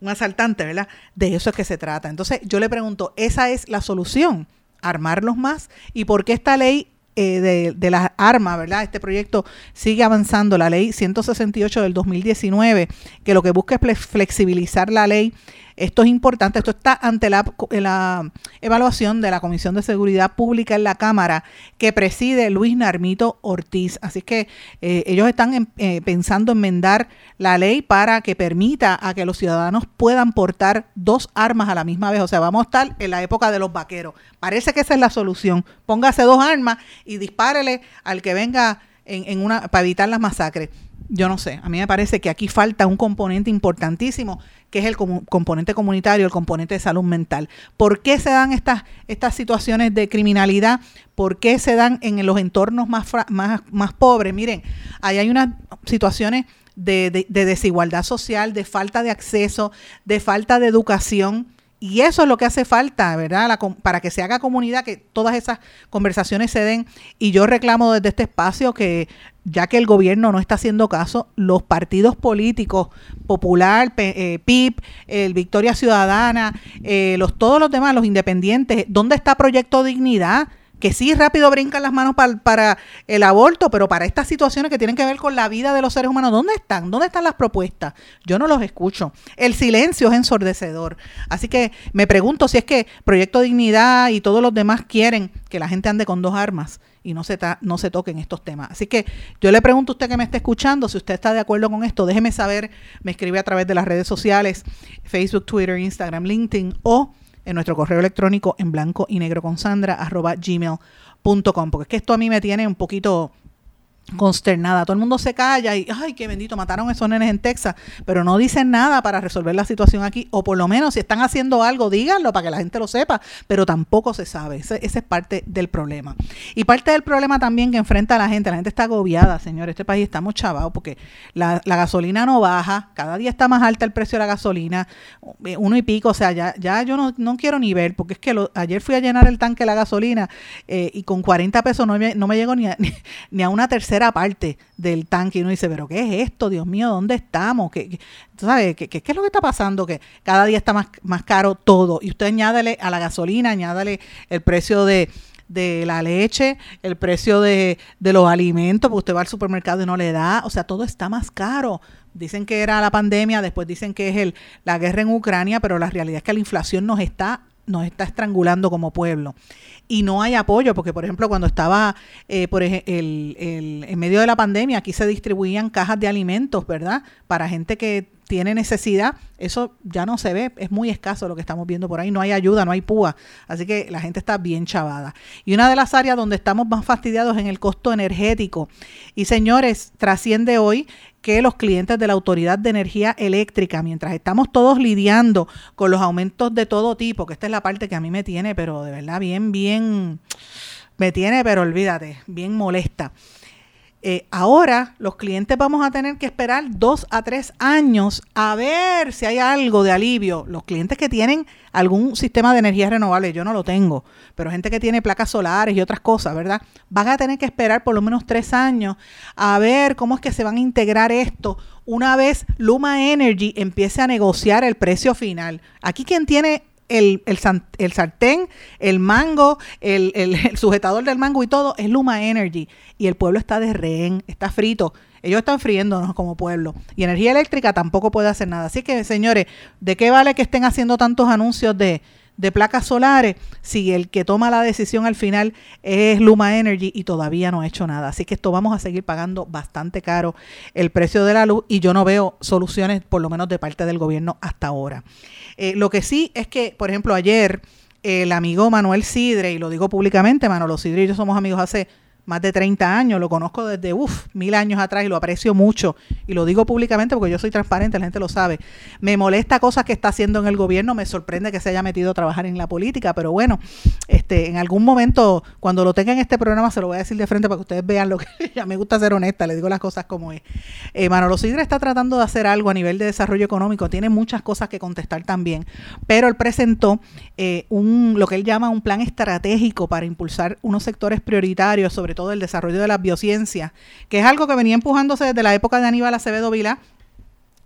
A: asaltante, ¿verdad? De eso es que se trata. Entonces yo le pregunto, ¿esa es la solución? ¿Armarlos más? ¿Y por qué esta ley eh, de, de, las armas, ¿verdad? Este proyecto sigue avanzando, la ley 168 del 2019, que lo que busca es flexibilizar la ley esto es importante, esto está ante la, evaluación de la Comisión de Seguridad Pública en la Cámara que preside Luis Narmito Ortiz. Así que eh, ellos están eh, pensando enmendar la ley para que permita a que los ciudadanos puedan portar dos armas a la misma vez. O sea, vamos a estar en la época de los vaqueros. Parece que esa es la solución. Póngase dos armas y dispárele al que venga en, en una para evitar las masacres yo no sé, a mí me parece que aquí falta un componente importantísimo, que es el componente comunitario, el componente de salud mental. ¿Por qué se dan estas, estas situaciones de criminalidad? ¿Por qué se dan en los entornos más, más, más pobres? Miren, ahí hay unas situaciones de, de desigualdad social, de falta de acceso, de falta de educación y eso es lo que hace falta, ¿verdad? para que se haga comunidad, que todas esas conversaciones se den. Y yo reclamo desde este espacio que, ya que el gobierno no está haciendo caso, los partidos políticos, Popular, eh, PIP, el Victoria Ciudadana, eh, los, todos los demás, los independientes, ¿dónde está Proyecto Dignidad? que sí rápido brincan las manos para, el aborto, pero para estas situaciones que tienen que ver con la vida de los seres humanos, ¿dónde están? ¿Dónde están las propuestas? Yo no los escucho. El silencio es ensordecedor. Así que me pregunto si es que Proyecto Dignidad y todos los demás quieren que la gente ande con dos armas y no se, no se toquen estos temas. Así que yo le pregunto a usted que me está escuchando, si usted está de acuerdo con esto, déjeme saber, me escribe a través de las redes sociales, Facebook, Twitter, Instagram, LinkedIn o en nuestro correo electrónico en blanco y negro con Sandra arroba gmail.com, porque es que esto a mí me tiene un poquito consternada. Todo el mundo se calla y, ay, qué bendito, mataron a esos nenes en Texas, pero no dicen nada para resolver la situación aquí, o por lo menos si están haciendo algo, díganlo para que la gente lo sepa, pero tampoco se sabe. Ese, es parte del problema. Y parte del problema también que enfrenta la gente, la gente está agobiada, señor, este país estamos chavados porque la, gasolina no baja, cada día está más alta el precio de la gasolina, eh, uno y pico, o sea, ya, ya yo no, no quiero ni ver, porque es que ayer fui a llenar el tanque de la gasolina eh, y con 40 pesos no me, no me llegó ni [LAUGHS] ni a una tercera tercera parte del tanque y uno dice, pero ¿qué es esto? Dios mío, ¿dónde estamos? ¿Qué, sabes? ¿Qué, ¿Qué, es lo que está pasando? Que cada día está más, más caro todo. Y usted añádale a la gasolina, añádale el precio de, de la leche, el precio de, de los alimentos, porque usted va al supermercado y no le da, o sea, todo está más caro. Dicen que era la pandemia, después dicen que es el, la guerra en Ucrania, pero la realidad es que la inflación nos está nos está estrangulando como pueblo. Y no hay apoyo, porque por ejemplo cuando estaba eh, por el, el, en medio de la pandemia, aquí se distribuían cajas de alimentos, ¿verdad? Para gente que tiene necesidad, eso ya no se ve, es muy escaso lo que estamos viendo por ahí, no hay ayuda, no hay púa, así que la gente está bien chavada. Y una de las áreas donde estamos más fastidiados es en el costo energético. Y señores, trasciende hoy que los clientes de la Autoridad de Energía Eléctrica, mientras estamos todos lidiando con los aumentos de todo tipo, que esta es la parte que a mí me tiene, pero de verdad bien, bien, me tiene, pero olvídate, bien molesta. Eh, ahora los clientes vamos a tener que esperar dos a tres años a ver si hay algo de alivio. Los clientes que tienen algún sistema de energía renovable, yo no lo tengo, pero gente que tiene placas solares y otras cosas, ¿verdad? Van a tener que esperar por lo menos tres años a ver cómo es que se van a integrar esto una vez Luma Energy empiece a negociar el precio final. Aquí quien tiene el, el, el, sartén, el mango, el, el, sujetador del mango y todo es Luma Energy. Y el pueblo está de rehén, está frito. Ellos están friéndonos como pueblo. Y energía eléctrica tampoco puede hacer nada. Así que, señores, ¿de qué vale que estén haciendo tantos anuncios de, de placas solares si el que toma la decisión al final es Luma Energy y todavía no ha hecho nada. Así que esto vamos a seguir pagando bastante caro el precio de la luz y yo no veo soluciones, por lo menos de parte del gobierno hasta ahora. Eh, lo que sí es que, por ejemplo, ayer el amigo Manuel Sidre, y lo digo públicamente, Manolo Sidre y yo somos amigos hace más de 30 años, lo conozco desde, uff, mil años atrás y lo aprecio mucho. Y lo digo públicamente porque yo soy transparente, la gente lo sabe. Me molesta cosas que está haciendo en el gobierno, me sorprende que se haya metido a trabajar en la política, pero bueno, este, en algún momento, cuando lo tenga en este programa, se lo voy a decir de frente para que ustedes vean lo que [LAUGHS] ya me gusta ser honesta, le digo las cosas como es. Eh, Manolo Sidre está tratando de hacer algo a nivel de desarrollo económico, tiene muchas cosas que contestar también, pero él presentó eh, un, lo que él llama un plan estratégico para impulsar unos sectores prioritarios, sobre todo el desarrollo de las biociencias, que es algo que venía empujándose desde la época de Aníbal Acevedo Vilá,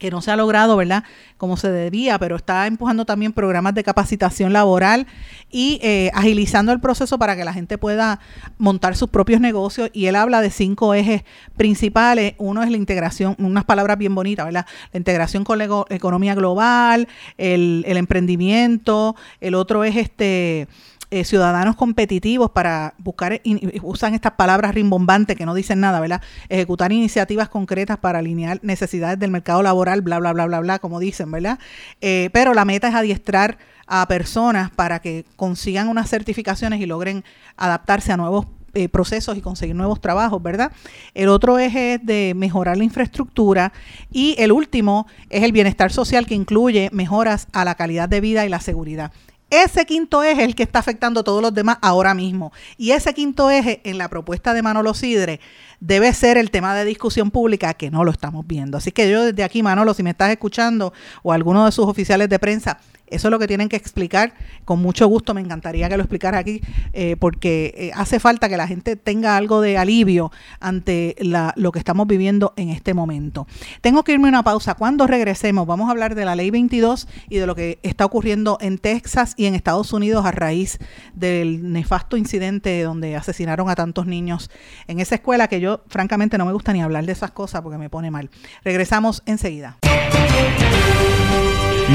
A: que no se ha logrado, ¿verdad? Como se debía, pero está empujando también programas de capacitación laboral y eh, agilizando el proceso para que la gente pueda montar sus propios negocios. Y él habla de cinco ejes principales. Uno es la integración, unas palabras bien bonitas, ¿verdad? La integración con la economía global, el, el emprendimiento. El otro es este eh, ciudadanos competitivos para buscar, usan estas palabras rimbombantes que no dicen nada, ¿verdad? Ejecutar iniciativas concretas para alinear necesidades del mercado laboral, bla, bla, bla, bla, bla, como dicen, ¿verdad? Eh, pero la meta es adiestrar a personas para que consigan unas certificaciones y logren adaptarse a nuevos eh, procesos y conseguir nuevos trabajos, ¿verdad? El otro eje es de mejorar la infraestructura y el último es el bienestar social que incluye mejoras a la calidad de vida y la seguridad. Ese quinto eje es el que está afectando a todos los demás ahora mismo. Y ese quinto eje en la propuesta de Manolo Sidre debe ser el tema de discusión pública que no lo estamos viendo. Así que yo desde aquí, Manolo, si me estás escuchando o alguno de sus oficiales de prensa, eso es lo que tienen que explicar. Con mucho gusto me encantaría que lo explicara aquí, eh, porque eh, hace falta que la gente tenga algo de alivio ante lo que estamos viviendo en este momento. Tengo que irme a una pausa. Cuando regresemos, vamos a hablar de la ley 22 y de lo que está ocurriendo en Texas y en Estados Unidos a raíz del nefasto incidente donde asesinaron a tantos niños en esa escuela que yo francamente no me gusta ni hablar de esas cosas porque me pone mal. Regresamos enseguida.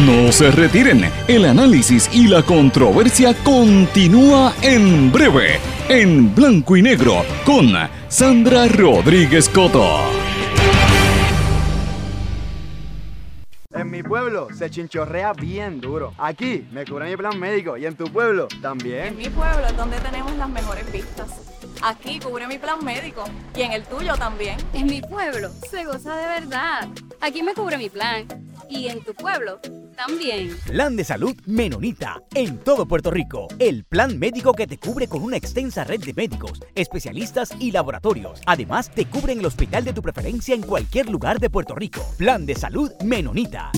B: No se retiren, el análisis y la controversia continúa en breve, en blanco y negro, con Sandra Rodríguez Coto.
D: En mi pueblo se chinchorrea bien duro. Aquí me cubre mi plan médico y en tu pueblo también.
E: En mi pueblo es donde tenemos las mejores vistas. Aquí cubre mi plan médico y en el tuyo también.
F: En mi pueblo se goza de verdad. Aquí me cubre mi plan y en tu pueblo también.
G: Plan de salud Menonita en todo Puerto Rico. El plan médico que te cubre con una extensa red de médicos, especialistas y laboratorios. Además, te cubre en el hospital de tu preferencia en cualquier lugar de Puerto Rico. Plan de salud Menonita.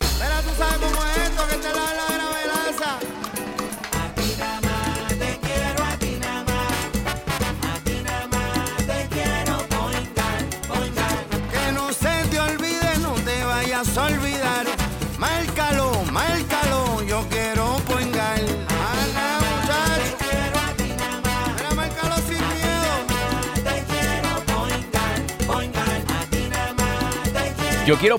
H: Vayas a olvidar. Márcalo, márcalo, yo quiero poingar. Ana, muchacho. Mira, márcalo sin miedo.
G: Yo quiero.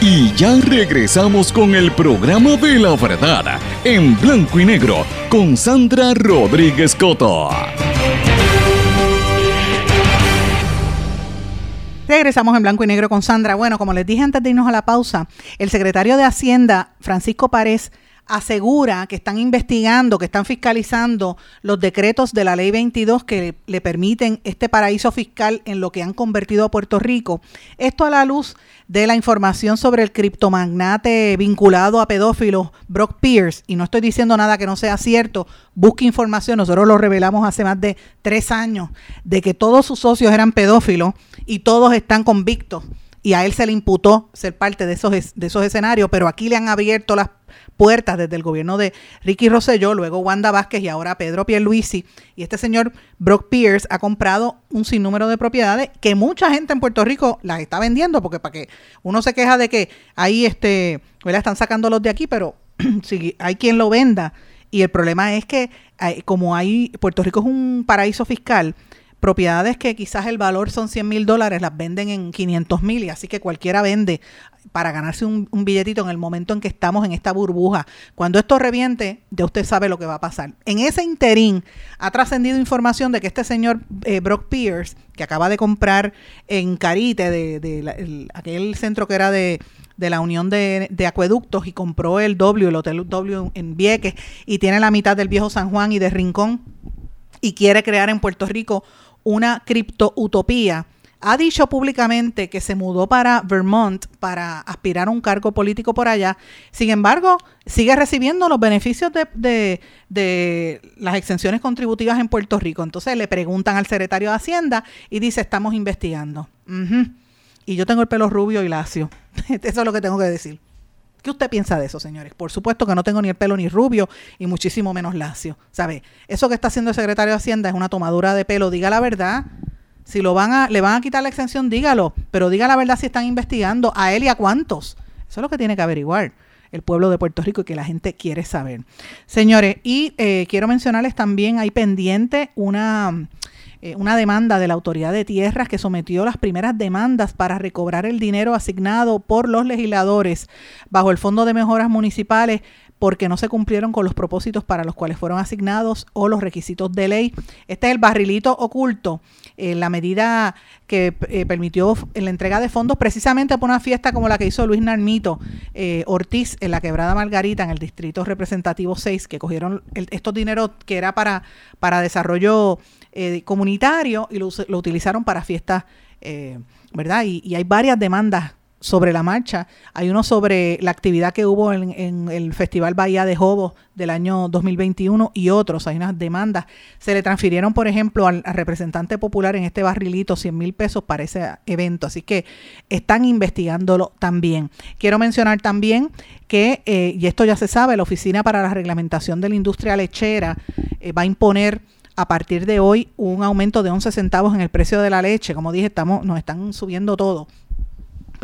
B: Y ya regresamos con el programa de la verdad en blanco y negro con Sandra Rodríguez Coto.
A: Regresamos en blanco y negro con Sandra. Bueno, como les dije antes de irnos a la pausa, el secretario de Hacienda, Francisco Párez, asegura que están investigando, que están fiscalizando los decretos de la ley 22 que le permiten este paraíso fiscal en lo que han convertido a Puerto Rico. Esto a la luz de la información sobre el criptomagnate vinculado a pedófilos Brock Pierce. Y no estoy diciendo nada que no sea cierto. Busque información. Nosotros lo revelamos hace más de tres años de que todos sus socios eran pedófilos y todos están convictos. Y a él se le imputó ser parte de esos, de esos escenarios, pero aquí le han abierto las puertas desde el gobierno de Ricky Rosselló, luego Wanda Vázquez y ahora Pedro Pierluisi. Y este señor Brock Pierce ha comprado un sinnúmero de propiedades que mucha gente en Puerto Rico las está vendiendo, porque para que uno se queja de que ahí este, están sacando los de aquí, pero [CLEARS THROAT] si hay quien lo venda. Y el problema es que como hay, Puerto Rico es un paraíso fiscal, propiedades que quizás el valor son 100 mil dólares, las venden en 500 mil y así que cualquiera vende para ganarse un, billetito en el momento en que estamos en esta burbuja. Cuando esto reviente, ya usted sabe lo que va a pasar. En ese interín ha trascendido información de que este señor eh, Brock Pierce, que acaba de comprar en Carite, de, aquel centro que era de, la Unión de, de, Acueductos y compró el W, el Hotel W en Vieques y tiene la mitad del Viejo San Juan y de Rincón y quiere crear en Puerto Rico una criptoutopía, ha dicho públicamente que se mudó para Vermont para aspirar a un cargo político por allá. Sin embargo, sigue recibiendo los beneficios de, las exenciones contributivas en Puerto Rico. Entonces le preguntan al secretario de Hacienda y dice, estamos investigando. Y yo tengo el pelo rubio y lacio. [LAUGHS] Eso es lo que tengo que decir. ¿Qué usted piensa de eso, señores? Por supuesto que no tengo ni el pelo ni rubio y muchísimo menos lacio. ¿Sabe? Eso que está haciendo el secretario de Hacienda es una tomadura de pelo. Diga la verdad. Si lo van a, le van a quitar la exención, dígalo. Pero diga la verdad si están investigando a él y a cuántos. Eso es lo que tiene que averiguar el pueblo de Puerto Rico y que la gente quiere saber. Señores, y eh, quiero mencionarles también, hay pendiente una eh, una demanda de la Autoridad de Tierras que sometió las primeras demandas para recobrar el dinero asignado por los legisladores bajo el Fondo de Mejoras Municipales porque no se cumplieron con los propósitos para los cuales fueron asignados o los requisitos de ley. Este es el barrilito oculto, eh, la medida que eh, permitió la entrega de fondos precisamente por una fiesta como la que hizo Luis Narmito Ortiz en la Quebrada Margarita, en el Distrito Representativo 6, que cogieron estos dineros que era para, para desarrollo eh, comunitario y lo, utilizaron para fiestas, eh, ¿verdad? Y, hay varias demandas sobre la marcha. Hay uno sobre la actividad que hubo en, el Festival Bahía de Jobos del año 2021 y otros. Hay unas demandas. Se le transfirieron, por ejemplo, al, representante popular en este barrilito 100 mil pesos para ese evento. Así que están investigándolo también. Quiero mencionar también que, eh, y esto ya se sabe, la Oficina para la Reglamentación de la Industria Lechera va a imponer a partir de hoy un aumento de 11 centavos en el precio de la leche. Como dije, estamos, nos están subiendo todo.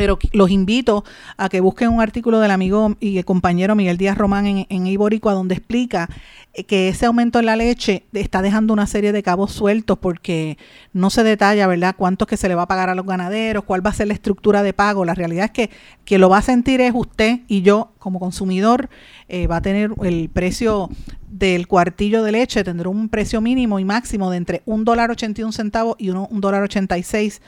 A: Pero los invito a que busquen un artículo del amigo y el compañero Miguel Díaz Román en, en donde explica eh, que ese aumento en la leche está dejando una serie de cabos sueltos porque no se detalla, ¿verdad?, cuánto es que se le va a pagar a los ganaderos, cuál va a ser la estructura de pago. La realidad es que quien lo va a sentir es usted y yo como consumidor. Eh, va a tener el precio del cuartillo de leche tendrá un precio mínimo y máximo de entre un dólar 81 centavos y un dólar 86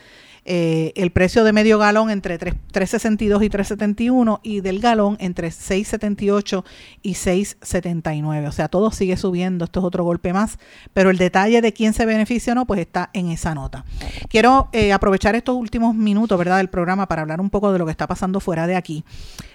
A: eh, el precio de medio galón entre 3.62 y 3.71 y del galón entre 6.78 y 6.79. O sea, todo sigue subiendo, esto es otro golpe más, pero el detalle de quién se beneficia o no, pues está en esa nota. Quiero eh, aprovechar estos últimos minutos, ¿verdad?, del programa para hablar un poco de lo que está pasando fuera de aquí.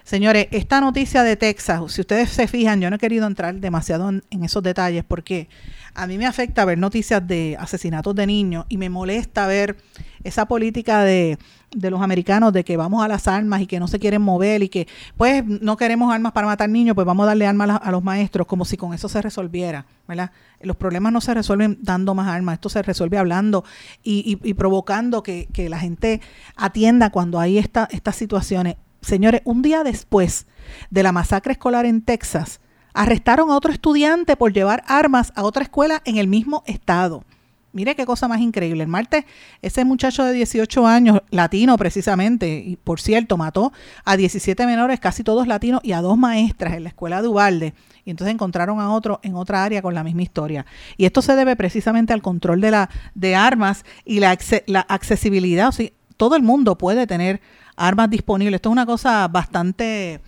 A: Señores, esta noticia de Texas, si ustedes se fijan, yo no he querido entrar demasiado en, esos detalles porque a mí me afecta ver noticias de asesinatos de niños y me molesta ver esa política de, de, los americanos de que vamos a las armas y que no se quieren mover y que pues no queremos armas para matar niños, pues vamos a darle armas a, los maestros como si con eso se resolviera, ¿verdad? Los problemas no se resuelven dando más armas, esto se resuelve hablando y provocando que, que, la gente atienda cuando hay esta, estas situaciones. Señores, un día después de la masacre escolar en Texas, arrestaron a otro estudiante por llevar armas a otra escuela en el mismo estado. Mire qué cosa más increíble. El martes, ese muchacho de 18 años, latino precisamente, y por cierto, mató a 17 menores, casi todos latinos, y a dos maestras en la escuela de Ubalde. Y entonces encontraron a otro en otra área con la misma historia. Y esto se debe precisamente al control de, la, de armas y la, la accesibilidad. O sea, todo el mundo puede tener armas disponibles. Esto es una cosa bastante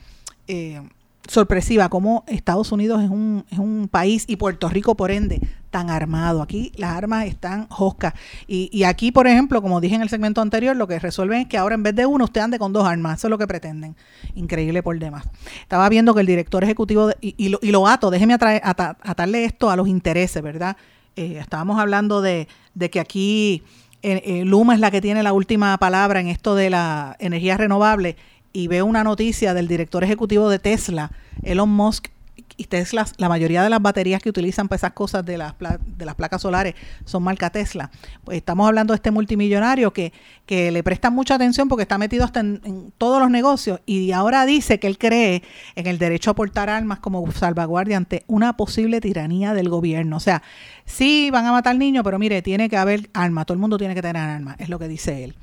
A: eh, sorpresiva, como Estados Unidos es un, es un país y Puerto Rico, por ende, tan armado. Aquí las armas están joscas. Y, y, aquí, por ejemplo, como dije en el segmento anterior, lo que resuelven es que ahora en vez de uno, usted ande con dos armas. Eso es lo que pretenden. Increíble por demás. Estaba viendo que el director ejecutivo, y, lo, y, lo, ato, déjeme atraer, atarle esto a los intereses, ¿verdad? Eh, estábamos hablando de, de que aquí eh, Luma es la que tiene la última palabra en esto de la energía renovable y veo una noticia del director ejecutivo de Tesla, Elon Musk, Tesla, la mayoría de las baterías que utilizan para esas cosas de las, de las placas solares son marca Tesla. Pues estamos hablando de este multimillonario que, que le presta mucha atención porque está metido hasta en, en, todos los negocios y ahora dice que él cree en el derecho a portar armas como salvaguardia ante una posible tiranía del gobierno. O sea, sí van a matar niños, pero mire, tiene que haber armas, todo el mundo tiene que tener armas, es lo que dice él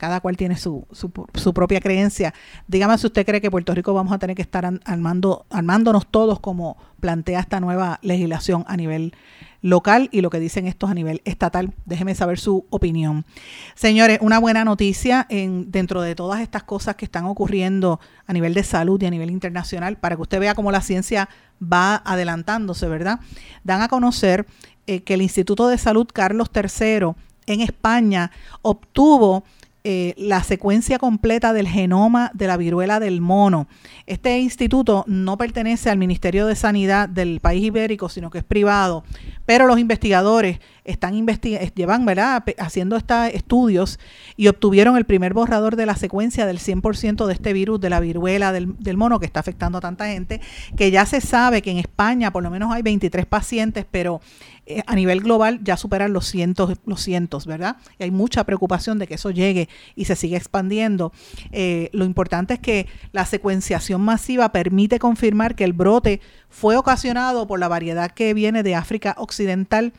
A: cada cual tiene su, su, propia creencia. Dígame si usted cree que Puerto Rico vamos a tener que estar armando, armándonos todos como plantea esta nueva legislación a nivel local y lo que dicen estos a nivel estatal. Déjeme saber su opinión. Señores, una buena noticia en, dentro de todas estas cosas que están ocurriendo a nivel de salud y a nivel internacional, para que usted vea cómo la ciencia va adelantándose, ¿verdad? Dan a conocer eh, que el Instituto de Salud Carlos III en España obtuvo eh, la secuencia completa del genoma de la viruela del mono. Este instituto no pertenece al Ministerio de Sanidad del país ibérico, sino que es privado, pero los investigadores están llevan ¿verdad? haciendo estos estudios y obtuvieron el primer borrador de la secuencia del 100% de este virus de la viruela del, mono que está afectando a tanta gente, que ya se sabe que en España por lo menos hay 23 pacientes, pero eh, a nivel global ya superan los cientos, los cientos, ¿verdad? Y hay mucha preocupación de que eso llegue y se siga expandiendo. Eh, lo importante es que la secuenciación masiva permite confirmar que el brote fue ocasionado por la variedad que viene de África Occidental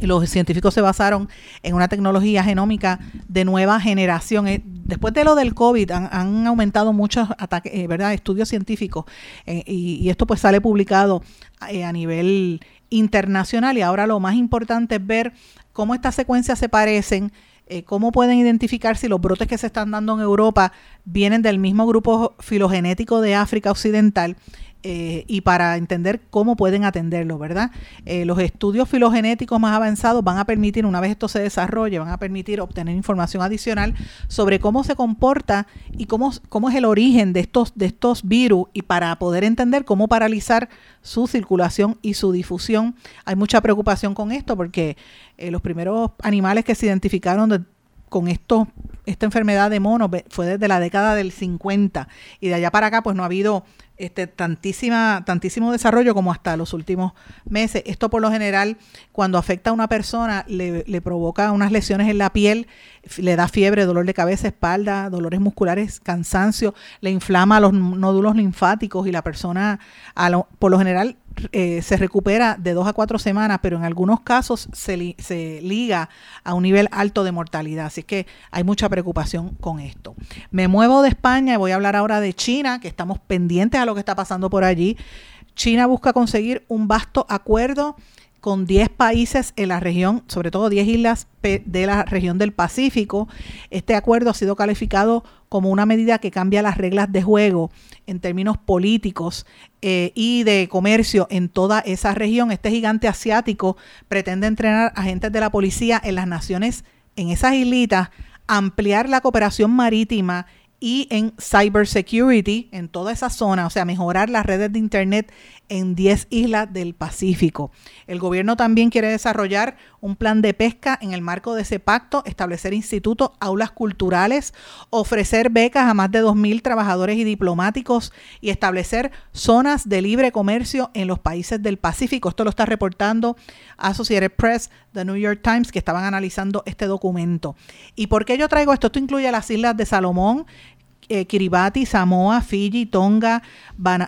A: y los científicos se basaron en una tecnología genómica de nueva generación. Eh, después de lo del COVID han, aumentado muchos ataques, eh, ¿verdad? estudios científicos eh, y, esto pues sale publicado eh, a nivel internacional y ahora lo más importante es ver cómo estas secuencias se parecen, eh, cómo pueden identificar si los brotes que se están dando en Europa vienen del mismo grupo filogenético de África Occidental eh, y para entender cómo pueden atenderlo, ¿verdad? Eh, los estudios filogenéticos más avanzados van a permitir, una vez esto se desarrolle, van a permitir obtener información adicional sobre cómo se comporta y cómo, cómo es el origen de estos, de estos virus y para poder entender cómo paralizar su circulación y su difusión. Hay mucha preocupación con esto porque eh, los primeros animales que se identificaron de, con esto, esta enfermedad de mono fue desde la década del 50 y de allá para acá pues no ha habido este, tantísima, tantísimo desarrollo como hasta los últimos meses. Esto por lo general, cuando afecta a una persona, le, le, provoca unas lesiones en la piel, le da fiebre, dolor de cabeza, espalda, dolores musculares, cansancio, le inflama los nódulos linfáticos y la persona, a lo, por lo general, eh, se recupera de dos a cuatro semanas, pero en algunos casos se, se, liga a un nivel alto de mortalidad. Así que hay mucha preocupación con esto. Me muevo de España y voy a hablar ahora de China, que estamos pendientes a lo que está pasando por allí. China busca conseguir un vasto acuerdo con 10 países en la región, sobre todo 10 islas de la región del Pacífico. Este acuerdo ha sido calificado como una medida que cambia las reglas de juego en términos políticos eh, y de comercio en toda esa región. Este gigante asiático pretende entrenar agentes de la policía en las naciones, en esas islitas, ampliar la cooperación marítima y en cybersecurity en toda esa zona, o sea, mejorar las redes de Internet en 10 islas del Pacífico. El gobierno también quiere desarrollar un plan de pesca en el marco de ese pacto, establecer institutos, aulas culturales, ofrecer becas a más de 2.000 trabajadores y diplomáticos y establecer zonas de libre comercio en los países del Pacífico. Esto lo está reportando Associated Press, The New York Times, que estaban analizando este documento. ¿Y por qué yo traigo esto? Esto incluye las islas de Salomón, eh, Kiribati, Samoa, Fiji, Tonga,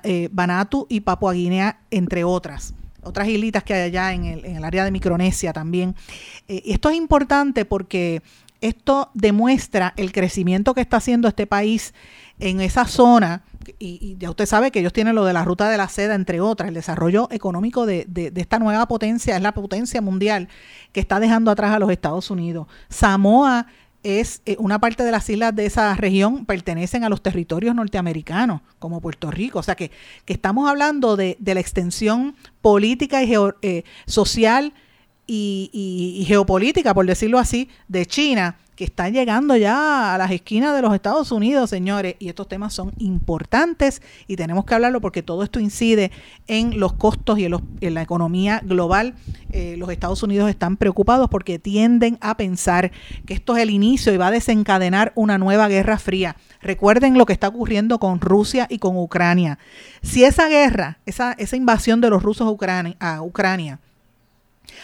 A: eh, Vanuatu y Papua Guinea, entre otras otras islitas que hay allá en el, área de Micronesia también. Eh, esto es importante porque esto demuestra el crecimiento que está haciendo este país en esa zona. Y, ya usted sabe que ellos tienen lo de la ruta de la seda, entre otras. El desarrollo económico de esta nueva potencia es la potencia mundial que está dejando atrás a los Estados Unidos. Samoa es eh, una parte de las islas de esa región pertenecen a los territorios norteamericanos, como Puerto Rico. O sea que, que estamos hablando de, de, la extensión política y eh, social y, geopolítica, por decirlo así, de China que está llegando ya a las esquinas de los Estados Unidos, señores, y estos temas son importantes y tenemos que hablarlo porque todo esto incide en los costos y en, la economía global. Eh, los Estados Unidos están preocupados porque tienden a pensar que esto es el inicio y va a desencadenar una nueva guerra fría. Recuerden lo que está ocurriendo con Rusia y con Ucrania. Si esa guerra, esa, esa invasión de los rusos a Ucrania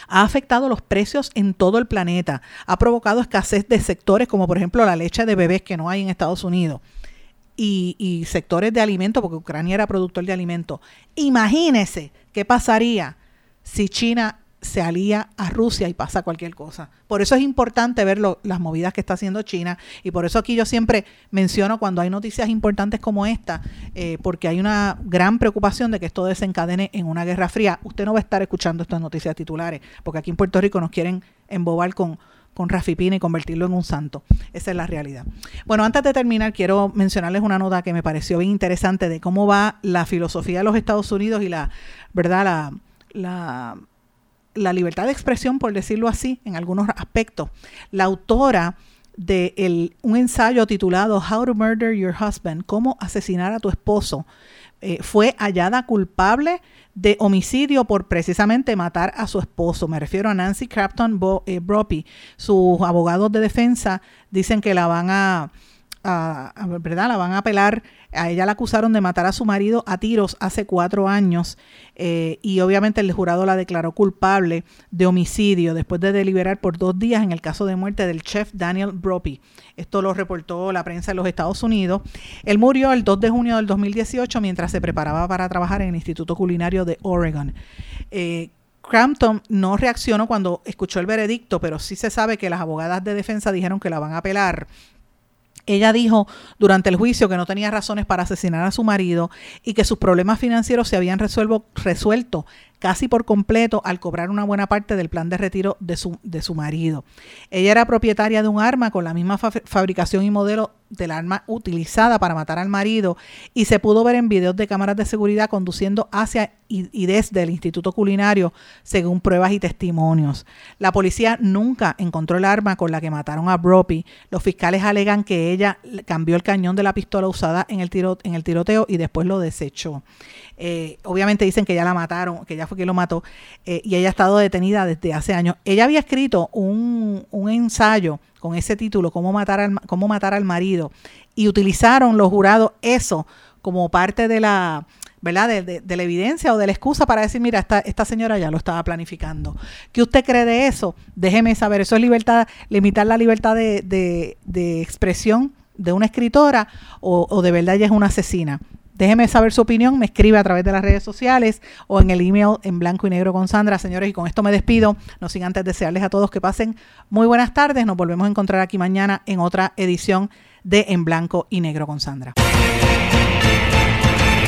A: ha afectado los precios en todo el planeta, ha provocado escasez de sectores como por ejemplo la leche de bebés que no hay en Estados Unidos y, sectores de alimentos, porque Ucrania era productor de alimentos. Imagínese qué pasaría si China se alía a Rusia y pasa cualquier cosa. Por eso es importante ver las movidas que está haciendo China y por eso aquí yo siempre menciono cuando hay noticias importantes como esta, eh, porque hay una gran preocupación de que esto desencadene en una guerra fría. Usted no va a estar escuchando estas noticias titulares, porque aquí en Puerto Rico nos quieren embobar con, con Rafi Pina y convertirlo en un santo. Esa es la realidad. Bueno, antes de terminar, quiero mencionarles una nota que me pareció bien interesante de cómo va la filosofía de los Estados Unidos y la, ¿verdad? La, la la libertad de expresión, por decirlo así, en algunos aspectos. La autora de un ensayo titulado How to Murder Your Husband, cómo asesinar a tu esposo, eh, fue hallada culpable de homicidio por precisamente matar a su esposo. Me refiero a Nancy Crafton Bo, eh, Sus abogados de defensa dicen que la van a ¿verdad? La van a apelar. A ella la acusaron de matar a su marido a tiros hace cuatro años eh, y obviamente el jurado la declaró culpable de homicidio después de deliberar por dos días en el caso de muerte del chef Daniel Brophy. Esto lo reportó la prensa de los Estados Unidos. Él murió el 2 de junio del 2018 mientras se preparaba para trabajar en el Instituto Culinario de Oregon. Eh, Crampton no reaccionó cuando escuchó el veredicto, pero sí se sabe que las abogadas de defensa dijeron que la van a apelar ella dijo durante el juicio que no tenía razones para asesinar a su marido y que sus problemas financieros se habían resuelto casi por completo al cobrar una buena parte del plan de retiro de su, de su marido. Ella era propietaria de un arma con la misma fabricación y modelo del arma utilizada para matar al marido y se pudo ver en videos de cámaras de seguridad conduciendo hacia y, desde el Instituto Culinario según pruebas y testimonios. La policía nunca encontró el arma con la que mataron a Broppy. Los fiscales alegan que ella cambió el cañón de la pistola usada en el, en el tiroteo y después lo desechó. Eh, obviamente dicen que ya la mataron, que ya fue quien lo mató, eh, y ella ha estado detenida desde hace años. Ella había escrito un, ensayo con ese título, cómo matar, al, marido, y utilizaron los jurados eso como parte de la, ¿verdad? De, la evidencia o de la excusa para decir, mira, esta, esta señora ya lo estaba planificando. ¿Qué usted cree de eso? Déjeme saber, ¿eso es libertad, limitar la libertad de, de expresión de una escritora o, o de verdad ella es una asesina? Déjeme saber su opinión, me escribe a través de las redes sociales o en el email en blanco y negro con Sandra. Señores, y con esto me despido. No sin antes desearles a todos que pasen muy buenas tardes. Nos volvemos a encontrar aquí mañana en otra edición de En blanco y negro con Sandra.